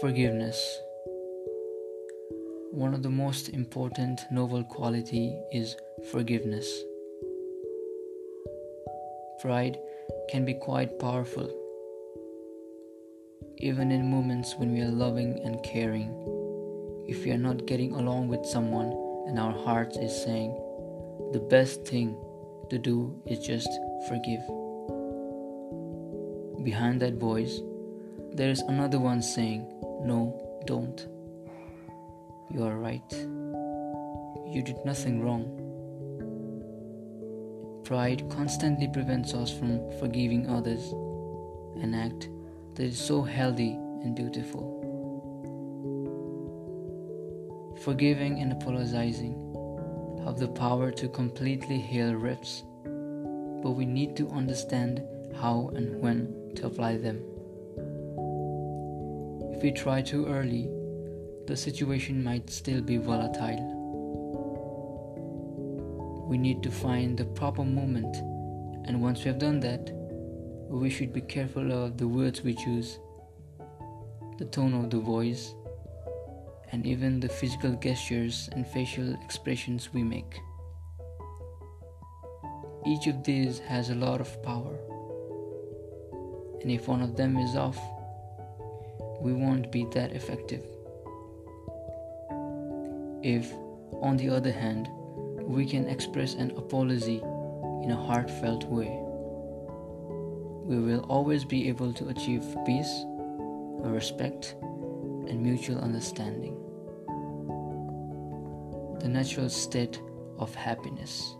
Forgiveness. One of the most important noble quality is forgiveness. Pride can be quite powerful. Even in moments when we are loving and caring, if we are not getting along with someone and our heart is saying, the best thing to do is just forgive. Behind that voice, there is another one saying, no, don't. You are right. You did nothing wrong. Pride constantly prevents us from forgiving others, an act that is so healthy and beautiful. Forgiving and apologizing have the power to completely heal rifts, but we need to understand how and when to apply them. If we try too early, the situation might still be volatile. We need to find the proper moment, and once we have done that, we should be careful of the words we choose, the tone of the voice, and even the physical gestures and facial expressions we make. Each of these has a lot of power, and if one of them is off, we won't be that effective. If, on the other hand, we can express an apology in a heartfelt way, we will always be able to achieve peace, respect, and mutual understanding. The natural state of happiness.